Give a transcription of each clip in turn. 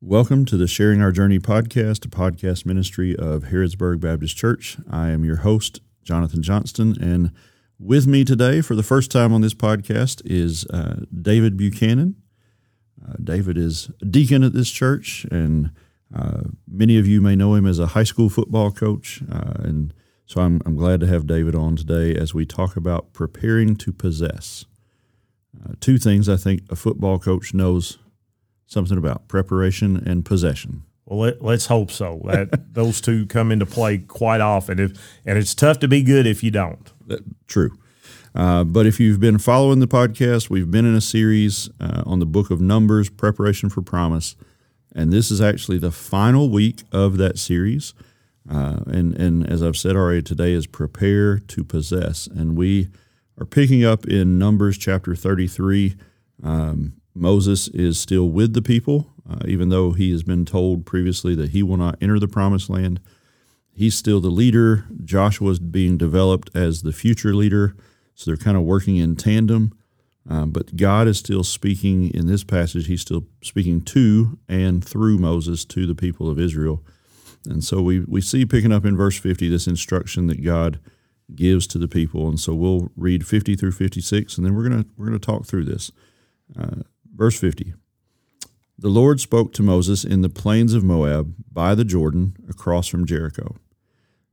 Welcome to the Sharing Our Journey podcast, a podcast ministry of Harrodsburg Baptist Church. I am your host, Jonathan Johnston, and with me today for the first time on this podcast is uh, David Buchanan. Uh, David is a deacon at this church, and uh, many of you may know him as a high school football coach. Uh, and so I'm, I'm glad to have David on today as we talk about preparing to possess. Uh, two things I think a football coach knows something about preparation and possession. Well, let, us hope so. That those two come into play quite often, if, and it's tough to be good if you don't. true. Uh, but if you've been following the podcast, we've been in a series uh, on the book of Numbers, Preparation for Promise. And this is actually the final week of that series. Uh, and, and as I've said already, today is Prepare to Possess. And we are picking up in Numbers chapter 33. Um, Moses is still with the people, uh, even though he has been told previously that he will not enter the promised land. He's still the leader. Joshua is being developed as the future leader. So they're kind of working in tandem. Um, but God is still speaking in this passage. He's still speaking to and through Moses to the people of Israel. And so we, we see picking up in verse 50 this instruction that God gives to the people. And so we'll read 50 through 56, and then we're going to we're to talk through this. Uh, Verse 50 The Lord spoke to Moses in the plains of Moab by the Jordan across from Jericho.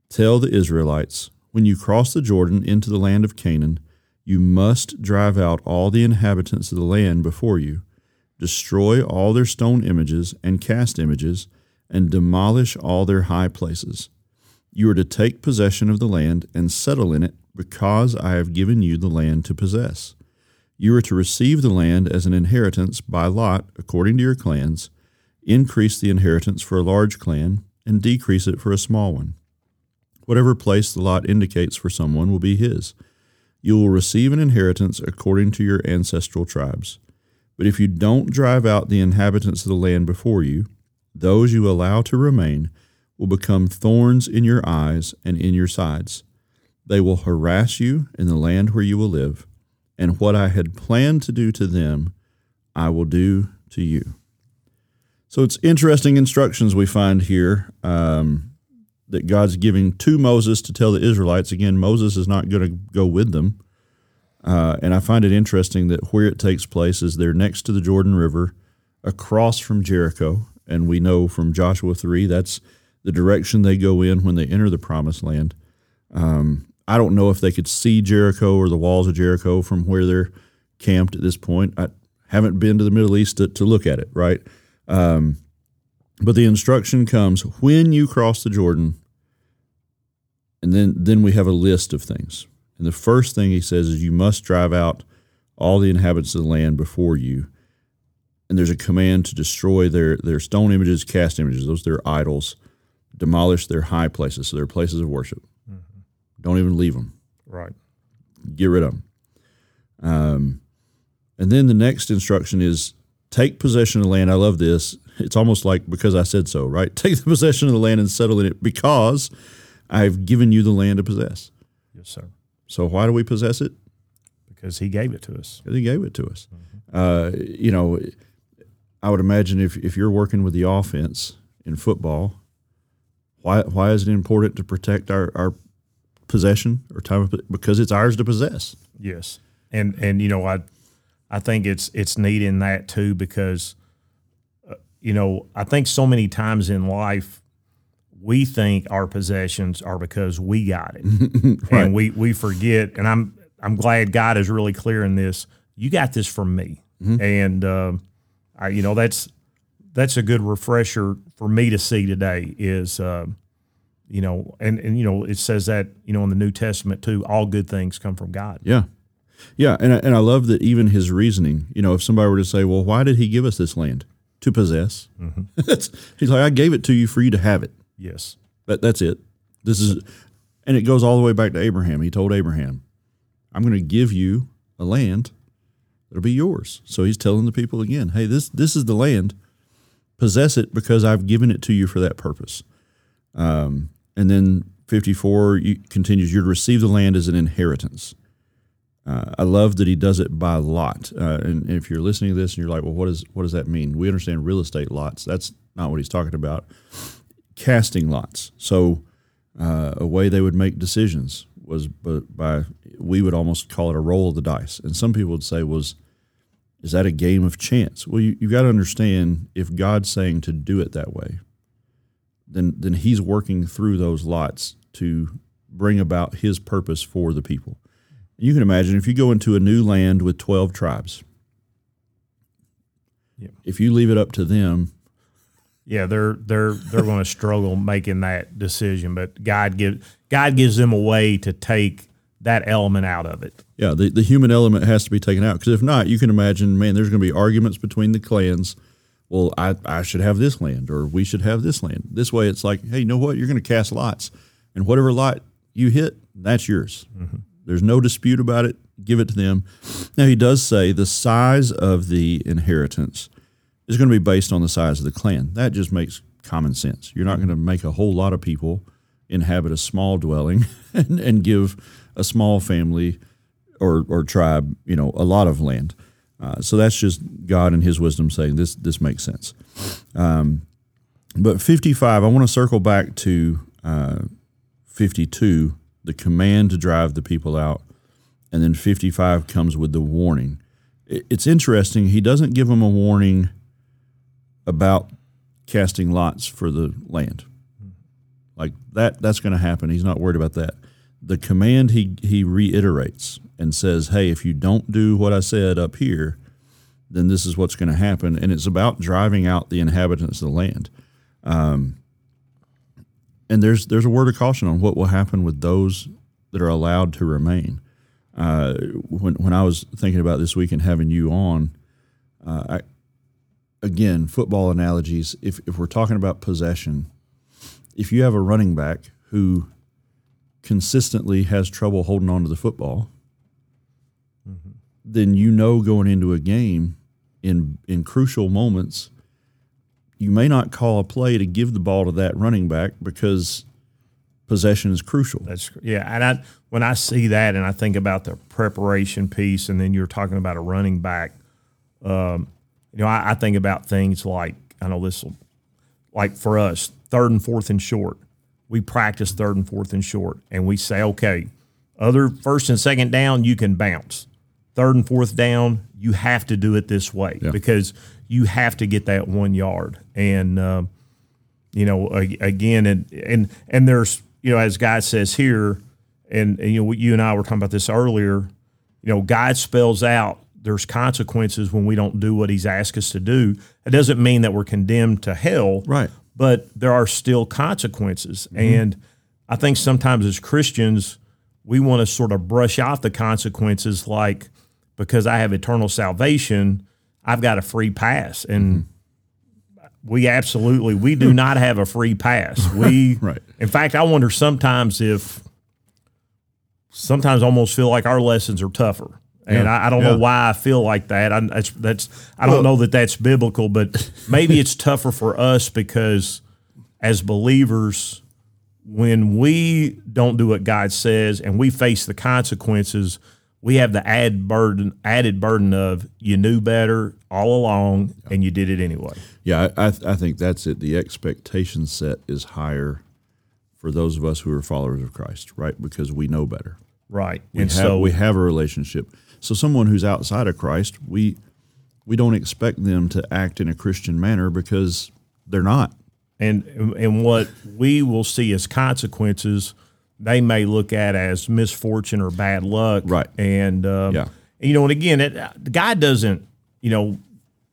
Tell the Israelites, when you cross the Jordan into the land of Canaan, you must drive out all the inhabitants of the land before you, destroy all their stone images and cast images, and demolish all their high places. You are to take possession of the land and settle in it, because I have given you the land to possess. You are to receive the land as an inheritance by lot according to your clans, increase the inheritance for a large clan, and decrease it for a small one. Whatever place the lot indicates for someone will be his. You will receive an inheritance according to your ancestral tribes. But if you don't drive out the inhabitants of the land before you, those you allow to remain will become thorns in your eyes and in your sides. They will harass you in the land where you will live and what I had planned to do to them, I will do to you. So it's interesting instructions we find here um, that God's giving to Moses to tell the Israelites. Again, Moses is not going to go with them. Uh, and I find it interesting that where it takes place is they're next to the Jordan River, across from Jericho. And we know from Joshua 3 that's the direction they go in when they enter the promised land. Um, I don't know if they could see Jericho or the walls of Jericho from where they're camped at this point. I haven't been to the Middle East to, to look at it, right? Um, but the instruction comes when you cross the Jordan, and then then we have a list of things. And the first thing he says is you must drive out all the inhabitants of the land before you. And there's a command to destroy their their stone images, cast images, those are their idols, demolish their high places, so their places of worship. Don't even leave them. Right. Get rid of them. Um, and then the next instruction is take possession of the land. I love this. It's almost like because I said so, right? Take the possession of the land and settle in it because I've given you the land to possess. Yes, sir. So why do we possess it? Because he gave it to us. Because he gave it to us. Mm-hmm. Uh, you know, I would imagine if, if you're working with the offense in football, why why is it important to protect our, our possession or time because it's ours to possess. Yes, and and you know I I think it's it's neat in that too because uh, you know I think so many times in life we think our possessions are because we got it, right. and we we forget. And I'm I'm glad God is really clear in this. You got this from me, mm-hmm. and uh, I you know that's that's a good refresher for me to see today is. Uh, you know, and, and you know, it says that, you know, in the New Testament too, all good things come from God. Yeah. Yeah. And I, and I love that even his reasoning, you know, if somebody were to say, well, why did he give us this land? To possess. Mm-hmm. he's like, I gave it to you for you to have it. Yes. That, that's it. This is, and it goes all the way back to Abraham. He told Abraham, I'm going to give you a land that'll be yours. So he's telling the people again, hey, this, this is the land. Possess it because I've given it to you for that purpose. Um, and then 54 continues, you're to receive the land as an inheritance. Uh, I love that he does it by lot. Uh, and if you're listening to this and you're like, well, what, is, what does that mean? We understand real estate lots. That's not what he's talking about. Casting lots. So uh, a way they would make decisions was by, we would almost call it a roll of the dice. And some people would say, was, is that a game of chance? Well, you, you've got to understand if God's saying to do it that way, then, then he's working through those lots to bring about his purpose for the people. You can imagine if you go into a new land with 12 tribes, yep. if you leave it up to them, yeah, they're they're they're going to struggle making that decision. But God give God gives them a way to take that element out of it. Yeah, the, the human element has to be taken out because if not, you can imagine, man, there's going to be arguments between the clans. Well, I, I should have this land or we should have this land. This way, it's like, hey, you know what? You're going to cast lots, and whatever lot you hit, that's yours. Mm-hmm. There's no dispute about it. Give it to them. Now, he does say the size of the inheritance is going to be based on the size of the clan. That just makes common sense. You're not going to make a whole lot of people inhabit a small dwelling and, and give a small family or, or tribe, you know, a lot of land. Uh, so that's just God and His wisdom saying this this makes sense. Um, but 55, I want to circle back to uh, 52 the command to drive the people out, and then 55 comes with the warning. It's interesting. He doesn't give them a warning about casting lots for the land. Like that, that's going to happen. He's not worried about that. The command he he reiterates and says, "Hey, if you don't do what I said up here, then this is what's going to happen." And it's about driving out the inhabitants of the land. Um, and there's there's a word of caution on what will happen with those that are allowed to remain. Uh, when when I was thinking about this week and having you on, uh, I, again football analogies. If if we're talking about possession, if you have a running back who consistently has trouble holding on to the football, mm-hmm. then you know going into a game in in crucial moments you may not call a play to give the ball to that running back because possession is crucial. That's yeah, and I when I see that and I think about the preparation piece, and then you're talking about a running back, um, you know, I, I, think about things like I know this will, like for us, third and fourth and short. We practice third and fourth and short, and we say, okay, other first and second down, you can bounce. Third and fourth down, you have to do it this way yeah. because you have to get that one yard. And um, you know, again, and and and there's you know, as God says here, and, and you know, you and I were talking about this earlier. You know, God spells out there's consequences when we don't do what He's asked us to do. It doesn't mean that we're condemned to hell, right? But there are still consequences, mm-hmm. and I think sometimes as Christians we want to sort of brush off the consequences, like because I have eternal salvation, I've got a free pass. And mm-hmm. we absolutely we do not have a free pass. We right. In fact, I wonder sometimes if sometimes almost feel like our lessons are tougher. And yeah. I, I, don't yeah. know why I feel like that. I, that's, that's I don't well, know that that's biblical, but maybe it's tougher for us because as believers, when we don't do what God says and we face the consequences, we have the added burden added burden of you knew better all along and you did it anyway. Yeah, I, I think that's it. The expectation set is higher for those of us who are followers of Christ, right? Because we know better. Right. We and have so, we have a relationship. So someone who's outside of Christ, we we don't expect them to act in a Christian manner because they're not. And and what we will see as consequences they may look at as misfortune or bad luck. Right. And um, yeah. you know, and again, it, God doesn't, you know,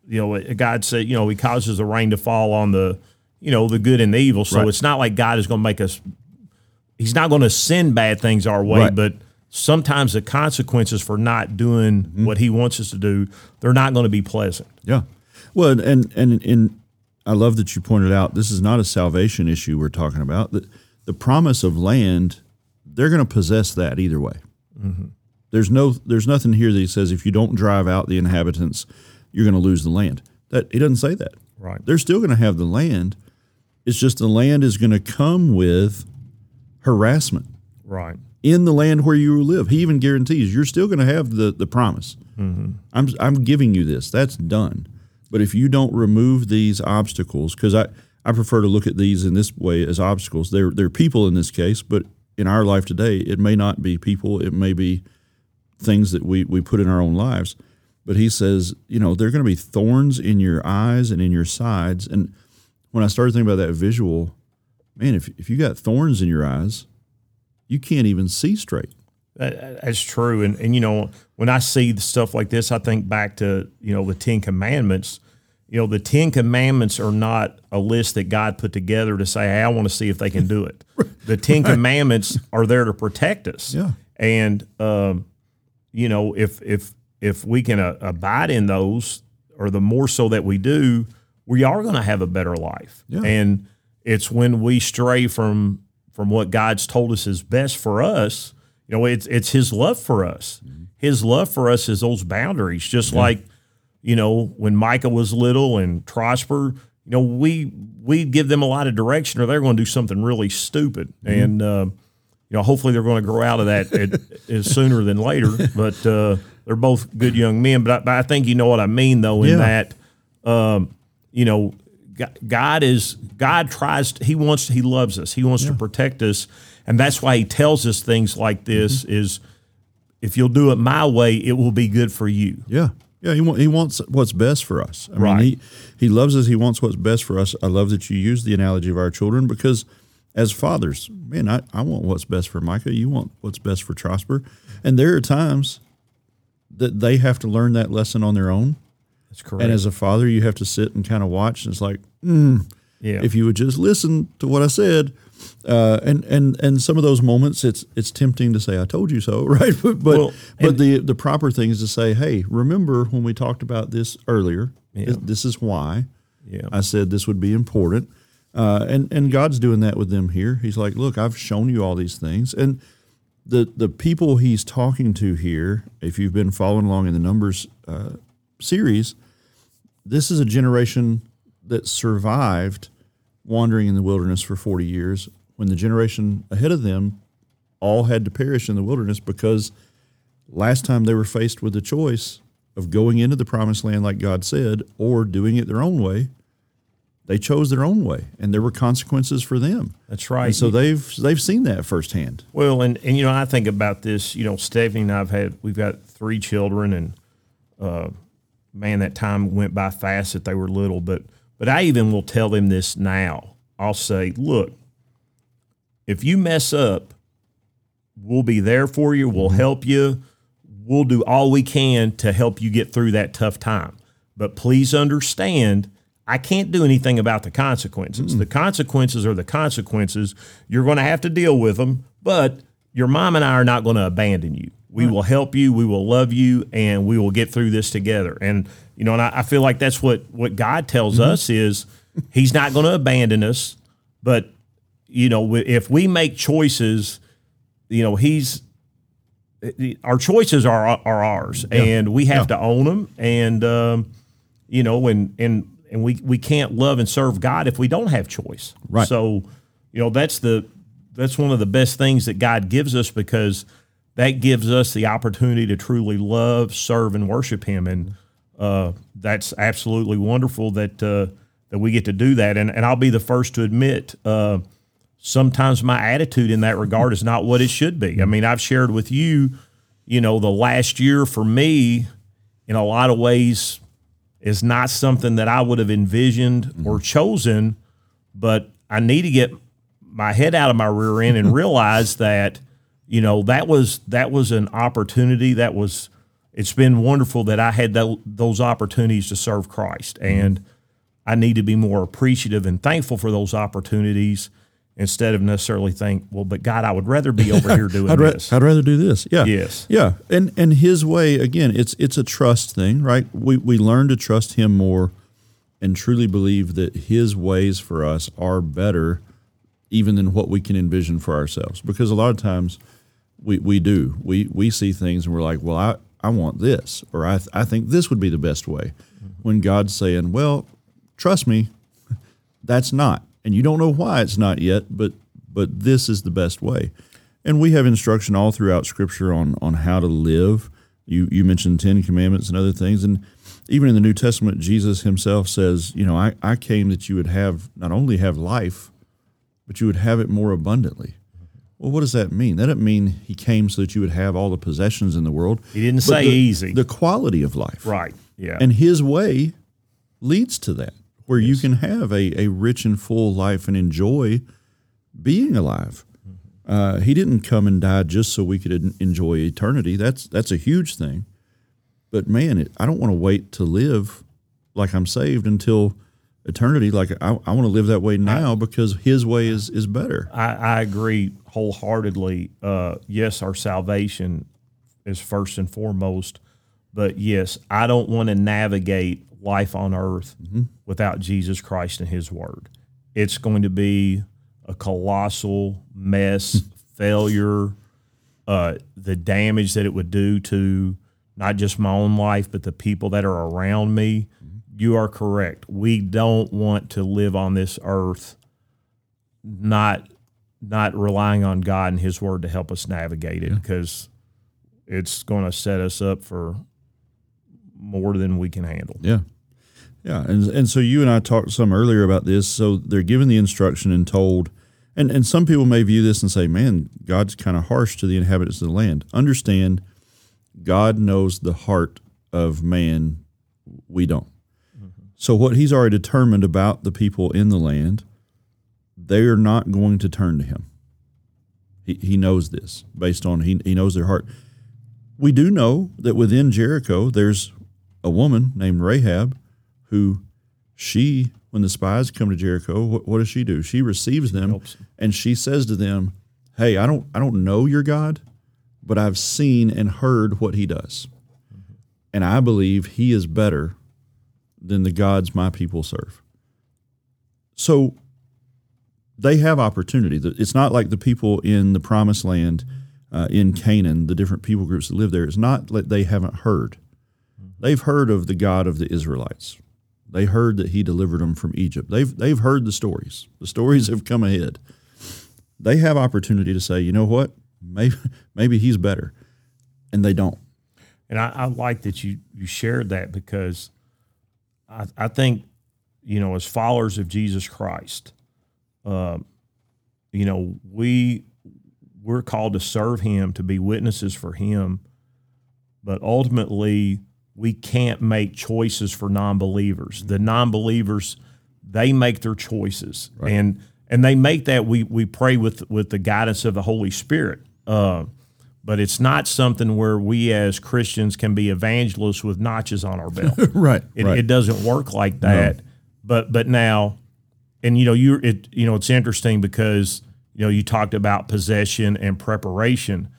you know, God said, you know, He causes the rain to fall on the, you know, the good and the evil. So right. it's not like God is going to make us. He's not going to send bad things our way, right. but sometimes the consequences for not doing mm-hmm. what He wants us to do, they're not going to be pleasant. Yeah. Well, and and and I love that you pointed out this is not a salvation issue we're talking about. That the promise of land, they're going to possess that either way. Mm-hmm. There's no, there's nothing here that he says if you don't drive out the inhabitants, you're going to lose the land. That he doesn't say that. Right. They're still going to have the land. It's just the land is going to come with harassment. Right. In the land where you live. He even guarantees you're still going to have the the promise. Mm-hmm. I'm I'm giving you this. That's done. But if you don't remove these obstacles, because I I prefer to look at these in this way as obstacles. They're they're people in this case, but in our life today, it may not be people. It may be things that we we put in our own lives. But he says, you know, they're going to be thorns in your eyes and in your sides. And when I started thinking about that visual, man, if if you got thorns in your eyes, you can't even see straight. That- That's true, and and you know when I see the stuff like this, I think back to you know the Ten Commandments. You know the Ten Commandments are not a list that God put together to say, "Hey, I want to see if they can do it." The Ten Commandments are there to protect us. Yeah. and um, you know if if if we can uh, abide in those, or the more so that we do, we are going to have a better life. Yeah. And it's when we stray from from what God's told us is best for us. You know, it's it's His love for us. His love for us is those boundaries. Just like you know when Micah was little and Prosper, you know we we give them a lot of direction, or they're going to do something really stupid. And uh, you know, hopefully they're going to grow out of that at, at sooner than later. But uh, they're both good young men. But I, but I think you know what I mean, though, in Yeah. that um, you know, God is God tries. To, he wants. He loves us. He wants to protect us, and that's why He tells us things like this: Mm-hmm. is if you'll do it my way, it will be good for you. Yeah. Yeah, he, wa- he wants what's best for us. I Right. mean, he, he loves us. He wants what's best for us. I love that you use the analogy of our children because as fathers, man, I, I want what's best for Micah. You want what's best for Trosper. And there are times that they have to learn that lesson on their own. That's correct. And as a father, you have to sit and kind of watch. And it's like, mm, yeah, if you would just listen to what I said. Uh, and and and some of those moments, it's it's tempting to say, "I told you so," right? But but, Well, but the the proper thing is to say, "Hey, remember when we talked about this earlier? This, this is why yeah, I said this would be important." Uh, and and God's doing that with them here. He's like, "Look, I've shown you all these things." And the the people he's talking to here, if you've been following along in the Numbers uh, series, this is a generation that survived wandering in the wilderness for 40 years when the generation ahead of them all had to perish in the wilderness because last time they were faced with the choice of going into the promised land like God said or doing it their own way they chose their own way and there were consequences for them that's right. and so they've they've seen that firsthand Well, and and you know, I think about this. You know, Stephanie and I've had we've got three children, and uh, man, that time went by fast that they were little. But but I even will tell them this now. I'll say, look, if you mess up, we'll be there for you. We'll mm-hmm. help you. We'll do all we can to help you get through that tough time. But please understand, I can't do anything about the consequences. The consequences are the consequences. You're going to have to deal with them, but your mom and I are not going to abandon you. We will help you, we will love you, and we will get through this together. And you know, and I, I feel like that's what what God tells us is He's not going to abandon us, but you know, if we make choices, you know, He's our choices are are ours, and we have to own them. And um, you know, and and and we we can't love and serve God if we don't have choice. Right. So, you know, that's the that's one of the best things that God gives us because that gives us the opportunity to truly love, serve, and worship Him. And uh, that's absolutely wonderful that uh, that we get to do that. And and I'll be the first to admit. Uh, sometimes my attitude in that regard is not what it should be. I mean, I've shared with you, you know, the last year for me, in a lot of ways, is not something that I would have envisioned or chosen, but I need to get my head out of my rear end and realize that, you know, that was that was an opportunity that was it's been wonderful that I had tho- those opportunities to serve Christ mm-hmm. and I need to be more appreciative and thankful for those opportunities instead of necessarily think, well, but God, I would rather be over here doing I'd, ra- this. I'd rather do this. Yeah. Yes. Yeah. And and his way again, it's it's a trust thing, right? We we learn to trust him more and truly believe that his ways for us are better even than what we can envision for ourselves. Because a lot of times we, we do. We we see things and we're like, well, I, I want this, or I, th- I think this would be the best way. Mm-hmm. When God's saying, well, trust me, that's not. And you don't know why it's not yet, but but this is the best way. and we have instruction all throughout Scripture on on how to live. You you mentioned Ten Commandments and other things, and even in the New Testament, Jesus Himself says, you know, I, I came that you would have not only have life, but you would have it more abundantly. Well, what does that mean? That doesn't mean He came so that you would have all the possessions in the world. He didn't say the- easy. The quality of life, right. Yeah. and His way leads to that, where you can have a, a rich and full life and enjoy being alive. Uh, he didn't come and die just so we could enjoy eternity. That's that's a huge thing. But man, it, I don't want to wait to live like I'm saved until eternity. Like I, I want to live that way now because His way is is better. I, I agree wholeheartedly. Uh, yes, our salvation is first and foremost, but yes, I don't want to navigate life on earth without Jesus Christ and His Word. It's going to be a colossal mess, failure, uh, the damage that it would do to not just my own life, but the people that are around me. You are correct. We don't want to live on this earth not not relying on God and His Word to help us navigate it because it's going to set us up for more than we can handle. Yeah. Yeah. And and so you and I talked some earlier about this. So they're given the instruction and told and, and some people may view this and say, Man, God's kind of harsh to the inhabitants of the land. Understand God knows the heart of man. We don't. So what he's already determined about the people in the land, they are not going to turn to him. He, he knows this based on he, he knows their heart. We do know that within Jericho there's a woman named Rahab who she when the spies come to Jericho what, what does she do she receives them helps and she says to them hey I don't I don't know your God but I've seen and heard what he does and I believe he is better than the gods my people serve so they have opportunity it's not like the people in the promised land uh, in Canaan the different people groups that live there it's not that they haven't heard They've heard of the God of the Israelites. They heard that He delivered them from Egypt. They've they've heard the stories. The stories have come ahead. They have opportunity to say, you know what, maybe maybe He's better, and they don't. And I, I like that you you shared that because I, I think you know as followers of Jesus Christ, um, you know we we're called to serve Him to be witnesses for Him, but ultimately we can't make choices for non-believers. The non-believers they make their choices and and they make that we we pray with with the guidance of the Holy Spirit. Uh, but it's not something where we as Christians can be evangelists with notches on our belt. Right. It, it doesn't work like that. But but now, and you know you it you know it's interesting because you know you talked about possession and preparation.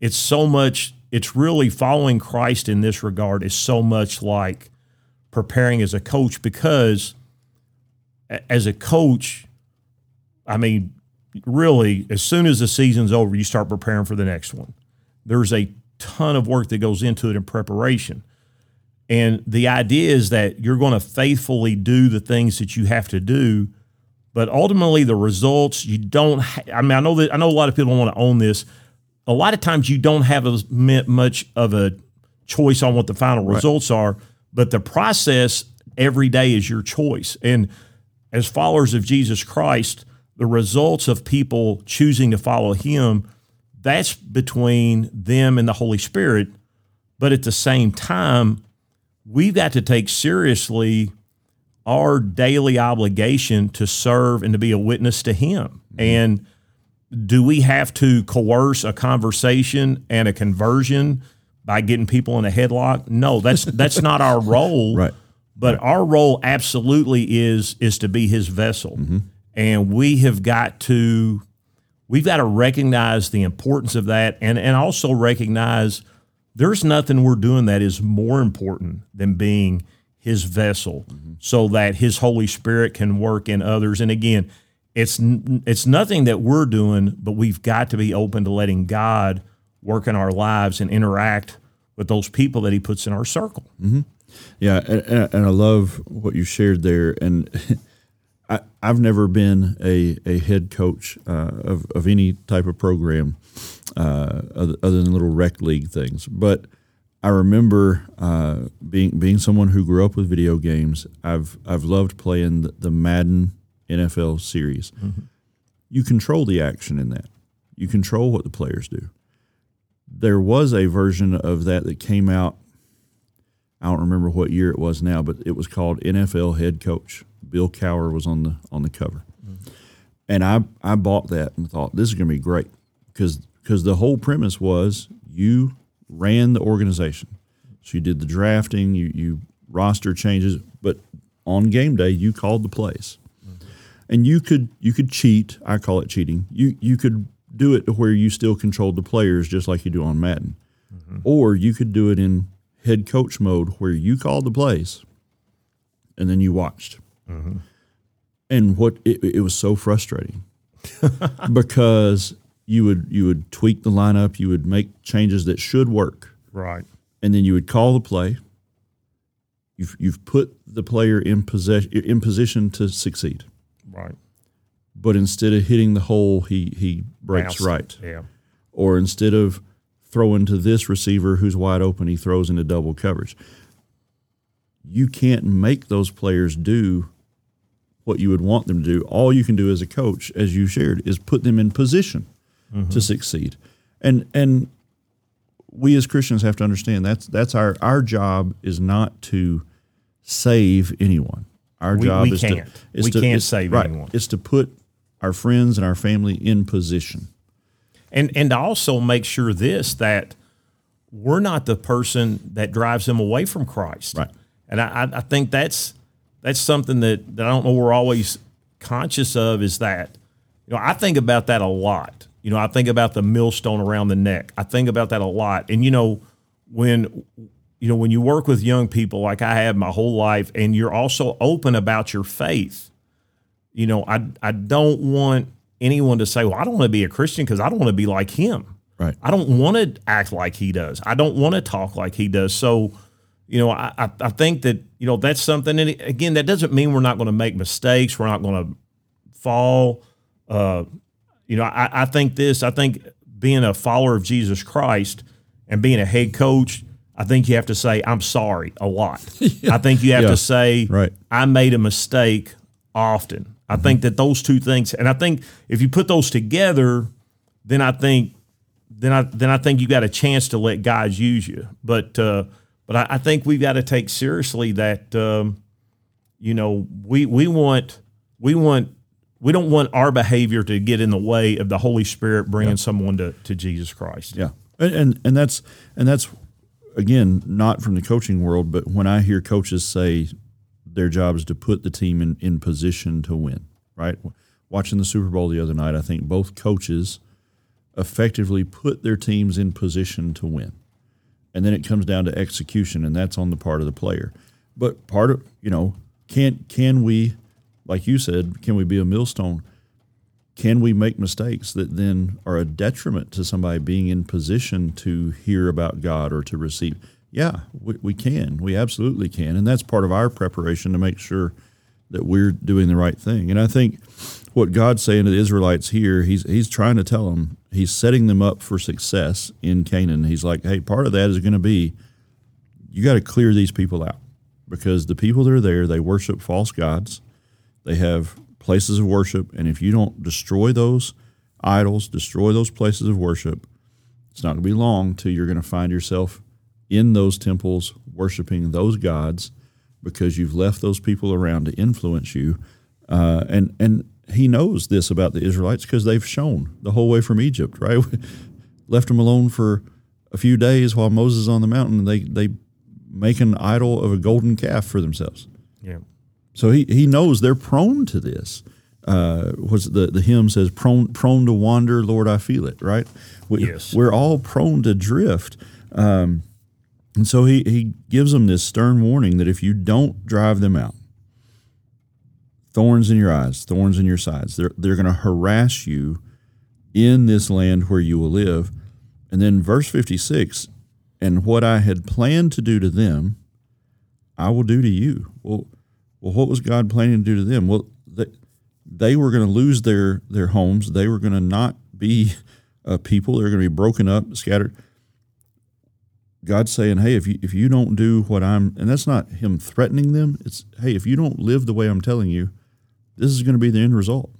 It's so much. It's really following Christ in this regard is so much like preparing as a coach because as a coach, I mean, really, as soon as the season's over, you start preparing for the next one. There's a ton of work that goes into it in preparation. And the idea is that you're going to faithfully do the things that you have to do, but ultimately the results you don't. Ha- I mean, I know that I know a lot of people don't want to own this. A lot of times you don't have as much of a choice on what the final results are, but the process every day is your choice. And as followers of Jesus Christ, the results of people choosing to follow Him, that's between them and the Holy Spirit. But at the same time, we've got to take seriously our daily obligation to serve and to be a witness to Him. Mm-hmm. And do we have to coerce a conversation and a conversion by getting people in a headlock? No, that's that's not our role. Right. But our role absolutely is is to be His vessel, mm-hmm. and we have got to we've got to recognize the importance of that, and and also recognize there's nothing we're doing that is more important than being his vessel mm-hmm. so that his holy spirit can work in others. And again it's it's nothing that we're doing but we've got to be open to letting god work in our lives and interact with those people that he puts in our circle. Mm-hmm. Yeah, and, and and I love what you shared there, and I, I've never been a, a head coach uh, of, of any type of program uh, other, other than little rec league things. But I remember uh, being being someone who grew up with video games. I've I've loved playing the, the Madden NFL series. You control the action in that. You control what the players do. There was a version of that that came out. I don't remember what year it was now, but it was called NFL Head Coach. Bill Cowher was on the on the cover, and I I bought that and thought this is going to be great because because the whole premise was you ran the organization, so you did the drafting, you you roster changes, but on game day you called the plays, and you could you could cheat. I call it cheating. You you could do it to where you still controlled the players just like you do on Madden, or you could do it in head coach mode where you called the plays, and then you watched. Mm-hmm. And what it, it was so frustrating because you would you would tweak the lineup, you would make changes that should work, Right. and then you would call the play. You've you've put the player in possession in position to succeed, Right. but instead of hitting the hole, he he breaks Bounce. right, Yeah. or instead of throwing to this receiver who's wide open, he throws into double coverage. You can't make those players do what you would want them to do. All you can do as a coach, as you shared, is put them in position to mm-hmm. succeed. And and we as Christians have to understand that's that's our our job is not to save anyone. Our We- job we is can't. to is We to, can't save right, anyone. It's to put our friends and our family in position. and and also make sure this that we're not the person that drives them away from Christ. Right. And I- I think that's that's something that, that I don't know we're always conscious of is that you know I think about that a lot. You know I think about the millstone around the neck. I think about that a lot. And you know when you know when you work with young people like I have my whole life, and you're also open about your faith you know, I I don't want anyone to say, "Well, I don't want to be a Christian because I don't want to be like him." Right. I don't want to act like he does. I don't want to talk like he does. So, you know, I I, think that you know that's something. And again, that doesn't mean we're not going to make mistakes. We're not going to fall. Uh, you know, I, I think this. I think being a follower of Jesus Christ and being a head coach. I think you have to say I'm sorry a lot. I think you have Yeah. to say Right. I made a mistake often. I think that those two things, and I think if you put those together, then I think then I then I think you got a chance to let guys use you. But uh, but I, I think we've got to take seriously that um, you know we we want we want we don't want our behavior to get in the way of the Holy Spirit bringing someone to, to Jesus Christ. Yeah, and, and and that's and that's again not from the coaching world, but when I hear coaches say their job is to put the team in, in position to win, right? Watching the Super Bowl the other night, I think both coaches effectively put their teams in position to win. And then it comes down to execution, and that's on the part of the player. But part of you know, can can we, like you said, can we be a millstone? can we make mistakes that then are a detriment to somebody being in position to hear about God or to receive? Yeah, we, we can. We absolutely can. And that's part of our preparation to make sure that we're doing the right thing. And I think what God's saying to the Israelites here, he's he's trying to tell them, he's setting them up for success in Canaan. He's like, hey, part of that is going to be you got to clear these people out because the people that are there, they worship false gods. They have places of worship, and if you don't destroy those idols, destroy those places of worship, it's not going to be long till you're going to find yourself in those temples worshiping those gods because you've left those people around to influence you. Uh, and and he knows this about the Israelites because they've shown the whole way from Egypt, right? left them alone for a few days while Moses is on the mountain. And they they make an idol of a golden calf for themselves. Yeah. So he, he knows they're prone to this. Uh, what's the, the hymn says, prone, prone to wander, Lord, I feel it, right? We, Yes. We're all prone to drift. Um, and so he, he gives them this stern warning that if you don't drive them out, thorns in your eyes, thorns in your sides, they're, they're going to harass you in this land where you will live. And then verse 56 and what I had planned to do to them, I will do to you. Well, well, what was God planning to do to them? Well, they, they were going to lose their their homes. They were going to not be uh, people. They're going to be broken up, scattered. God's saying, "Hey, if you if you don't do what I'm," and that's not Him threatening them. It's, "Hey, if you don't live the way I'm telling you, this is going to be the end result."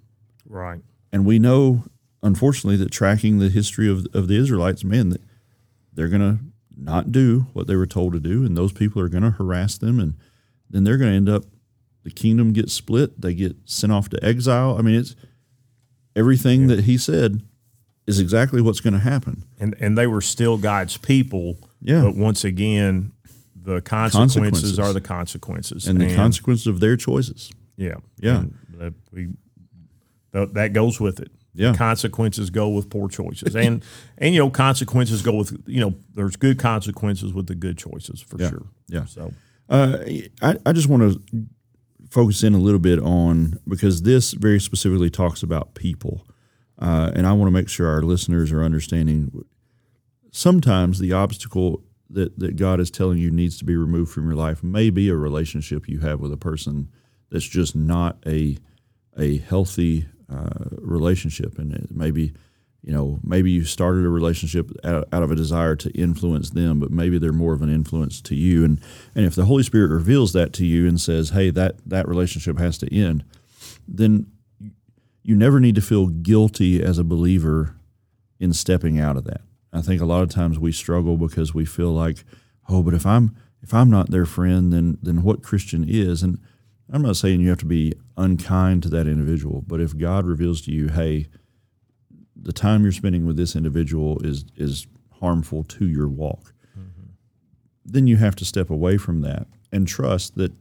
Right. And we know, unfortunately, that tracking the history of of the Israelites, man, that they're going to not do what they were told to do, and those people are going to harass them, and then they're going to end up. The kingdom gets split. They get sent off to exile. I mean, it's everything that he said is exactly what's going to happen. And and they were still God's people. Yeah. But once again, the consequences, Consequences. are the consequences. and the consequences of their choices. Yeah. Yeah. That we that, goes with it. Yeah. Consequences go with poor choices. And and you know, consequences go with you know, there's good consequences with the good choices for sure. Yeah. So Uh, I, I just want to focus in a little bit on because this very specifically talks about people, uh, and I want to make sure our listeners are understanding. Sometimes the obstacle that that God is telling you needs to be removed from your life may be a relationship you have with a person that's just not a a healthy uh, relationship, and maybe you know maybe you started a relationship out, out of a desire to influence them, but maybe they're more of an influence to you, and and if the Holy Spirit reveals that to you and says, hey, that that relationship has to end, then you never need to feel guilty as a believer in stepping out of that. I think a lot of times we struggle because we feel like, oh, but if I'm if I'm not their friend, then then what Christian is? And I'm not saying you have to be unkind to that individual, but if God reveals to you, hey, the time you're spending with this individual is is harmful to your walk, then you have to step away from that and trust that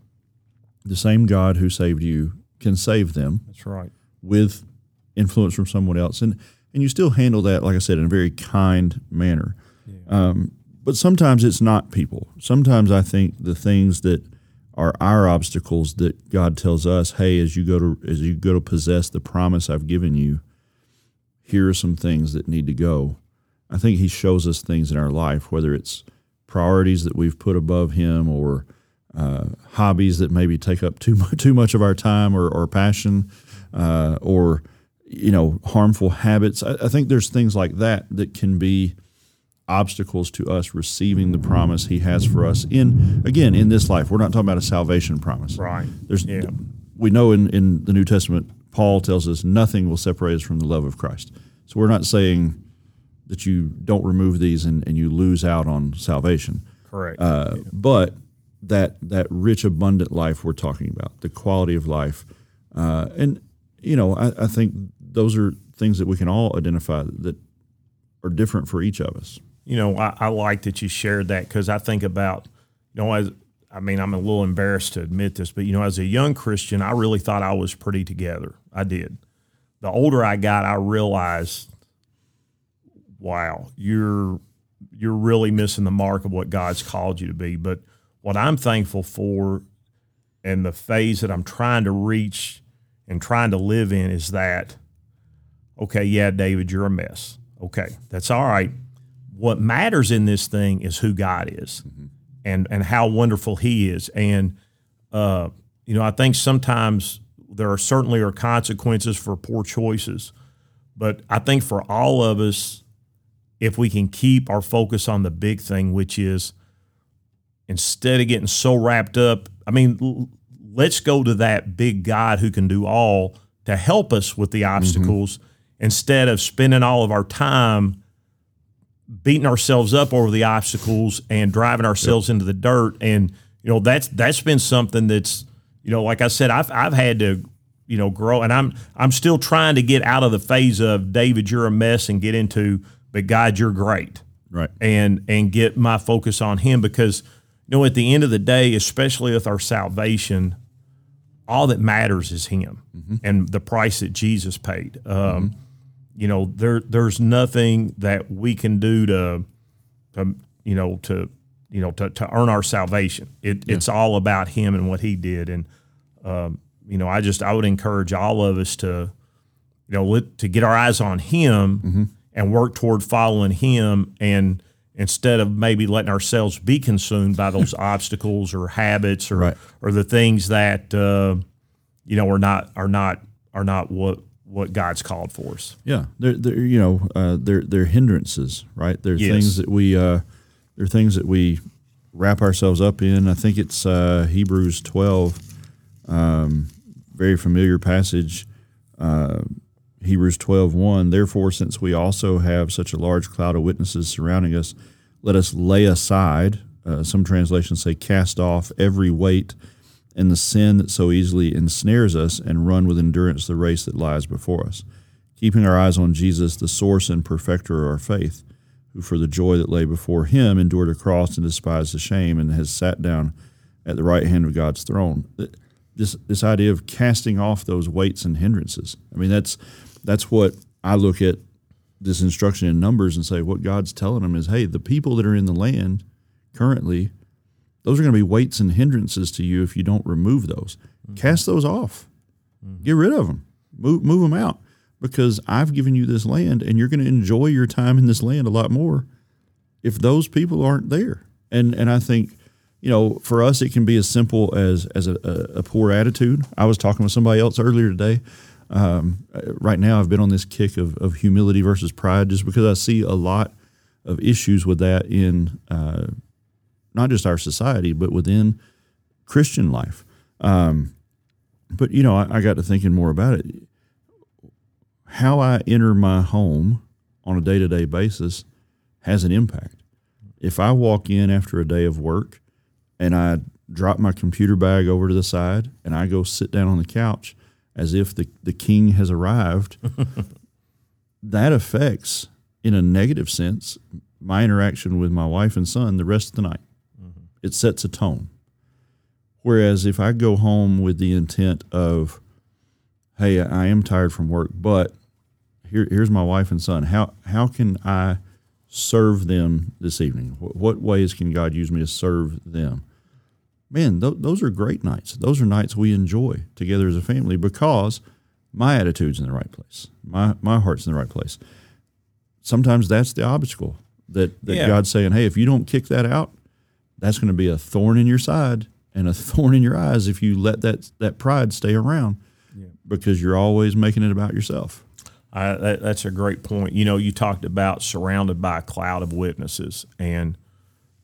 the same God who saved you can save them that's right. with influence from someone else, and and you still handle that, like I said, in a very kind manner. Um, but sometimes it's not people. Sometimes I think the things that are our obstacles that God tells us, hey, as you go to as you go to possess the promise I've given you, here are some things that need to go. I think He shows us things in our life, whether it's priorities that we've put above Him or uh, hobbies that maybe take up too much, too much of our time or, or passion, uh, or you know harmful habits. I, I think there's things like that that can be obstacles to us receiving the promise He has for us in again in this life. We're not talking about a salvation promise. Right. There's Yeah. we know in, in the New Testament, Paul tells us nothing will separate us from the love of Christ. So we're not saying that you don't remove these and, and you lose out on salvation. Correct. Uh, but that that rich, abundant life we're talking about, the quality of life, uh, and you know, I, I think those are things that we can all identify that are different for each of us. You know, I, I like that you shared that because I think about, you know, as I mean, I'm a little embarrassed to admit this, but you know, as a young Christian, I really thought I was pretty together. I did. The older I got, I realized, wow, you're you're really missing the mark of what God's called you to be. But what I'm thankful for, and the phase that I'm trying to reach and trying to live in, is that, okay, yeah, David, you're a mess. Okay, that's all right what matters in this thing is who God is and and how wonderful he is. And uh you know I think sometimes there are certainly are consequences for poor choices but I think for all of us if we can keep our focus on the big thing which is instead of getting so wrapped up I mean l- let's go to that big God who can do all to help us with the obstacles instead of spending all of our time beating ourselves up over the obstacles and driving ourselves into the dirt. And you know that's that's been something that's you know like I said I've I've had to you know grow and I'm I'm still trying to get out of the phase of David you're a mess and get into but God you're great Right. and and get my focus on Him because you know at the end of the day especially with our salvation all that matters is Him and the price that Jesus paid. Um, You know, there there's nothing that we can do to, to you know, to you know, to, to earn our salvation. It, It's all about Him and what He did. And um, you know, I just I would encourage all of us to, you know, let, to get our eyes on Him and work toward following Him and instead of maybe letting ourselves be consumed by those obstacles or habits or Right. or the things that uh, you know are not are not are not what what God's called for us. Yeah, they're, they're you know uh, they're they're hindrances, right? They're Yes. things that we uh, they're things that we wrap ourselves up in. I think it's uh, Hebrews twelve, um, very familiar passage. Uh, Hebrews 12, 1, Therefore, since we also have such a large cloud of witnesses surrounding us, let us lay aside, uh, some translations say cast off every weight and the sin that so easily ensnares us, and run with endurance the race that lies before us, keeping our eyes on Jesus, the source and perfecter of our faith, who for the joy that lay before him endured a cross and despised the shame, and has sat down at the right hand of God's throne. This this idea of casting off those weights and hindrances. I mean, that's that's what I look at this instruction in Numbers and say what God's telling them is, hey, the people that are in the land currently, those are going to be weights and hindrances to you if you don't remove those. Cast those off. Get rid of them. Move move them out because I've given you this land and you're going to enjoy your time in this land a lot more if those people aren't there. And and I think you know, for us, it can be as simple as as a, a, a poor attitude. I was talking with somebody else earlier today. Um, right now, I've been on this kick of, of humility versus pride, just because I see a lot of issues with that in uh, not just our society, but within Christian life. Um, but you know, I, I got to thinking more about it. How I enter my home on a day to day basis has an impact. If I walk in after a day of work and I drop my computer bag over to the side and I go sit down on the couch as if the, the king has arrived, that affects, in a negative sense, my interaction with my wife and son the rest of the night. It sets a tone. Whereas if I go home with the intent of, hey, I am tired from work, but here, here's my wife and son. How how can I serve them this evening? What, what ways can God use me to serve them? Man, th- those are great nights. Those are nights we enjoy together as a family because my attitude's in the right place. My my heart's in the right place. Sometimes that's the obstacle that, that Yeah. God's saying, hey, if you don't kick that out, that's going to be a thorn in your side and a thorn in your eyes if you let that that pride stay around because you're always making it about yourself. I, that, that's a great point. You know, you talked about surrounded by a cloud of witnesses, and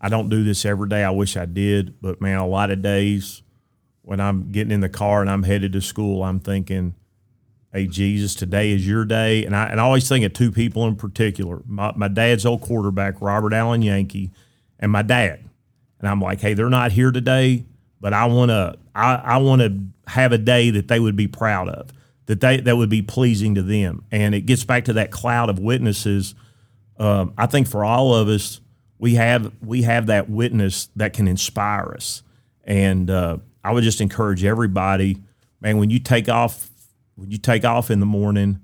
I don't do this every day. I wish I did, but man, a lot of days when I'm getting in the car and I'm headed to school, I'm thinking, "Hey, Jesus, today is your day." And I and I always think of two people in particular: my, my dad's old quarterback, Robert Allen Yankee, and my dad. And I'm like, "Hey, they're not here today, but I want to I, I want to have a day that they would be proud of." that they that would be pleasing to them. And it gets back to that cloud of witnesses. Um, I think for all of us, we have we have that witness that can inspire us. And uh, I would just encourage everybody, man, when you take off when you take off in the morning,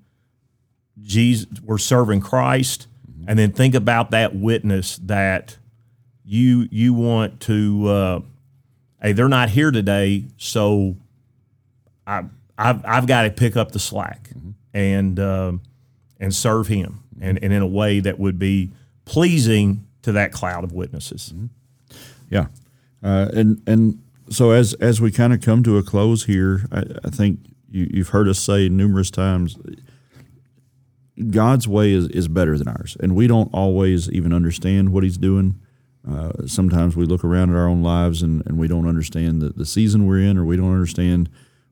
Jesus, we're serving Christ, and then think about that witness that you you want to. Uh, hey, they're not here today, so I, I've, I've got to pick up the slack and um, and serve him and, and in a way that would be pleasing to that cloud of witnesses. Yeah, uh, and and so as as we kind of come to a close here, I, I think you, you've heard us say numerous times, God's way is, is better than ours, and we don't always even understand what He's doing. Uh, sometimes we look around at our own lives and, and we don't understand the, the season we're in, or we don't understand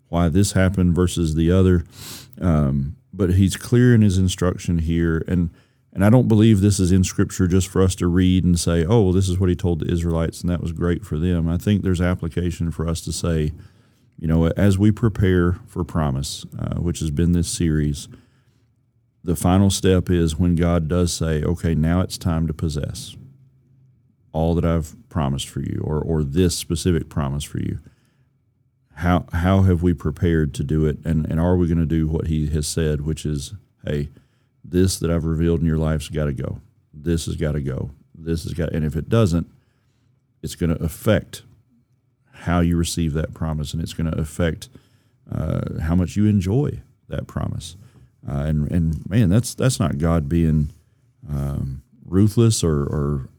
why this happened versus the other. Um, but He's clear in His instruction here, and and I don't believe this is in Scripture just for us to read and say, oh, well, this is what He told the Israelites, and that was great for them. I think there's application for us to say, you know, as we prepare for promise, uh, which has been this series, the final step is when God does say, okay, now it's time to possess all that I've promised for you, or or this specific promise for you. How how have we prepared to do it, and and are we going to do what He has said, which is, hey, this that I've revealed in your life's got to go. This has got to go. This has got, and if it doesn't, it's going to affect how you receive that promise, and it's going to affect uh, how much you enjoy that promise. Uh, and and man, that's that's not God being um, ruthless or, or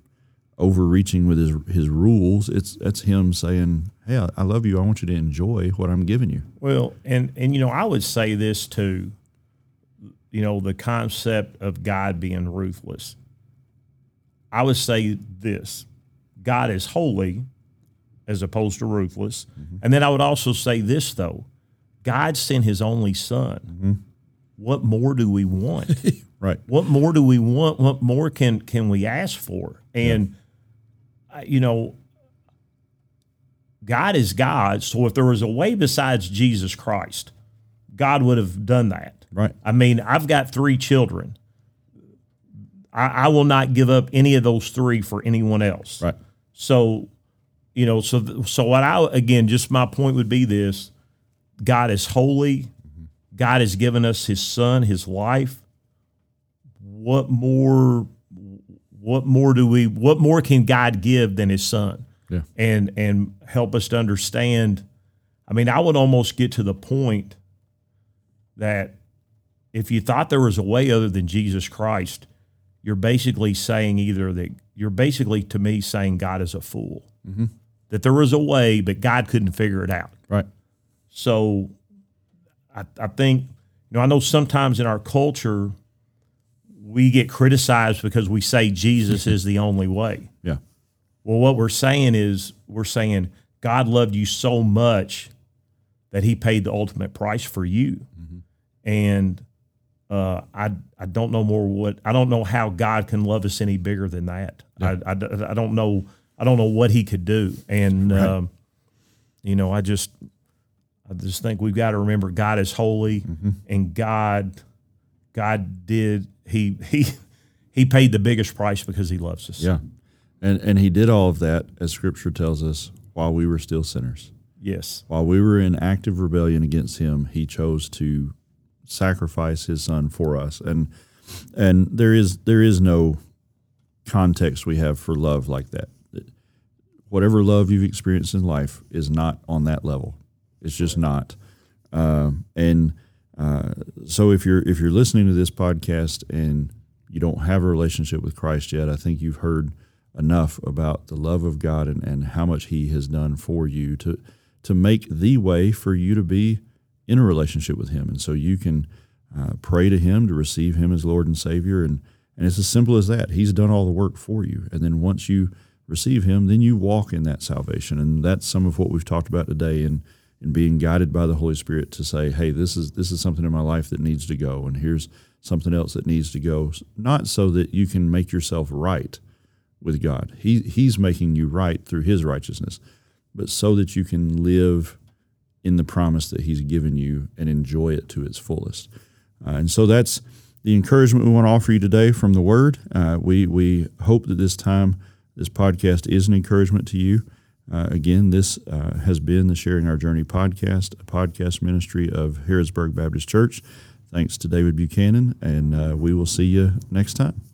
overreaching with his his rules. It's that's him saying, "Hey, I, I love you. I want you to enjoy what I'm giving you." Well, and and you know, I would say this too. You know, the concept of God being ruthless. I would say this: God is holy, as opposed to ruthless. Mm-hmm. And then I would also say this though: God sent His only Son. Mm-hmm. What more do we want? Right. what more do we want? What more can can we ask for? And I- you know, God is God. So if there was a way besides Jesus Christ, God would have done that. Right. I mean, I've got three children. I, I will not give up any of those three for anyone else. Right. So, you know, so so what I again, just my point would be this: God is holy. Mm-hmm. God has given us His Son, His life. What more? What more do we? What more can God give than His Son? Yeah. and and help us to understand. I mean, I would almost get to the point that if you thought there was a way other than Jesus Christ, you're basically saying either that you're basically to me saying God is a fool. Mm-hmm. That there was a way, but God couldn't figure it out. Right. So I, I think, you know, I know sometimes in our culture, we get criticized because we say Jesus is the only way. Yeah. Well, what we're saying is we're saying God loved you so much that He paid the ultimate price for you, and uh, I I don't know more what I don't know how God can love us any bigger than that. I, I, I don't know I don't know what He could do, and um, you know I just I just think we've got to remember God is holy, and God God did He He He paid the biggest price because He loves us. Yeah. And and he did all of that, as Scripture tells us, while we were still sinners. Yes. While we were in active rebellion against him, he chose to sacrifice his son for us. And and there is there is no context we have for love like that. Whatever love you've experienced in life is not on that level. It's just not. Um, and uh, so if you're if you're listening to this podcast and you don't have a relationship with Christ yet, I think you've heard enough about the love of God and, and how much He has done for you to to make the way for you to be in a relationship with Him, and so you can uh, pray to Him to receive Him as Lord and Savior, and and it's as simple as that. He's done all the work for you, and then once you receive Him, then you walk in that salvation, and that's some of what we've talked about today, and and being guided by the Holy Spirit to say, hey, this is this is something in my life that needs to go, and here's something else that needs to go, not so that you can make yourself right with God. He He's making you right through His righteousness, but so that you can live in the promise that He's given you and enjoy it to its fullest. Uh, and so that's the encouragement we want to offer you today from the Word. Uh, we we hope that this time this podcast is an encouragement to you. Uh, again, this uh, has been the Sharing Our Journey podcast, a podcast ministry of Harrodsburg Baptist Church. Thanks to David Buchanan, and uh, we will see you next time.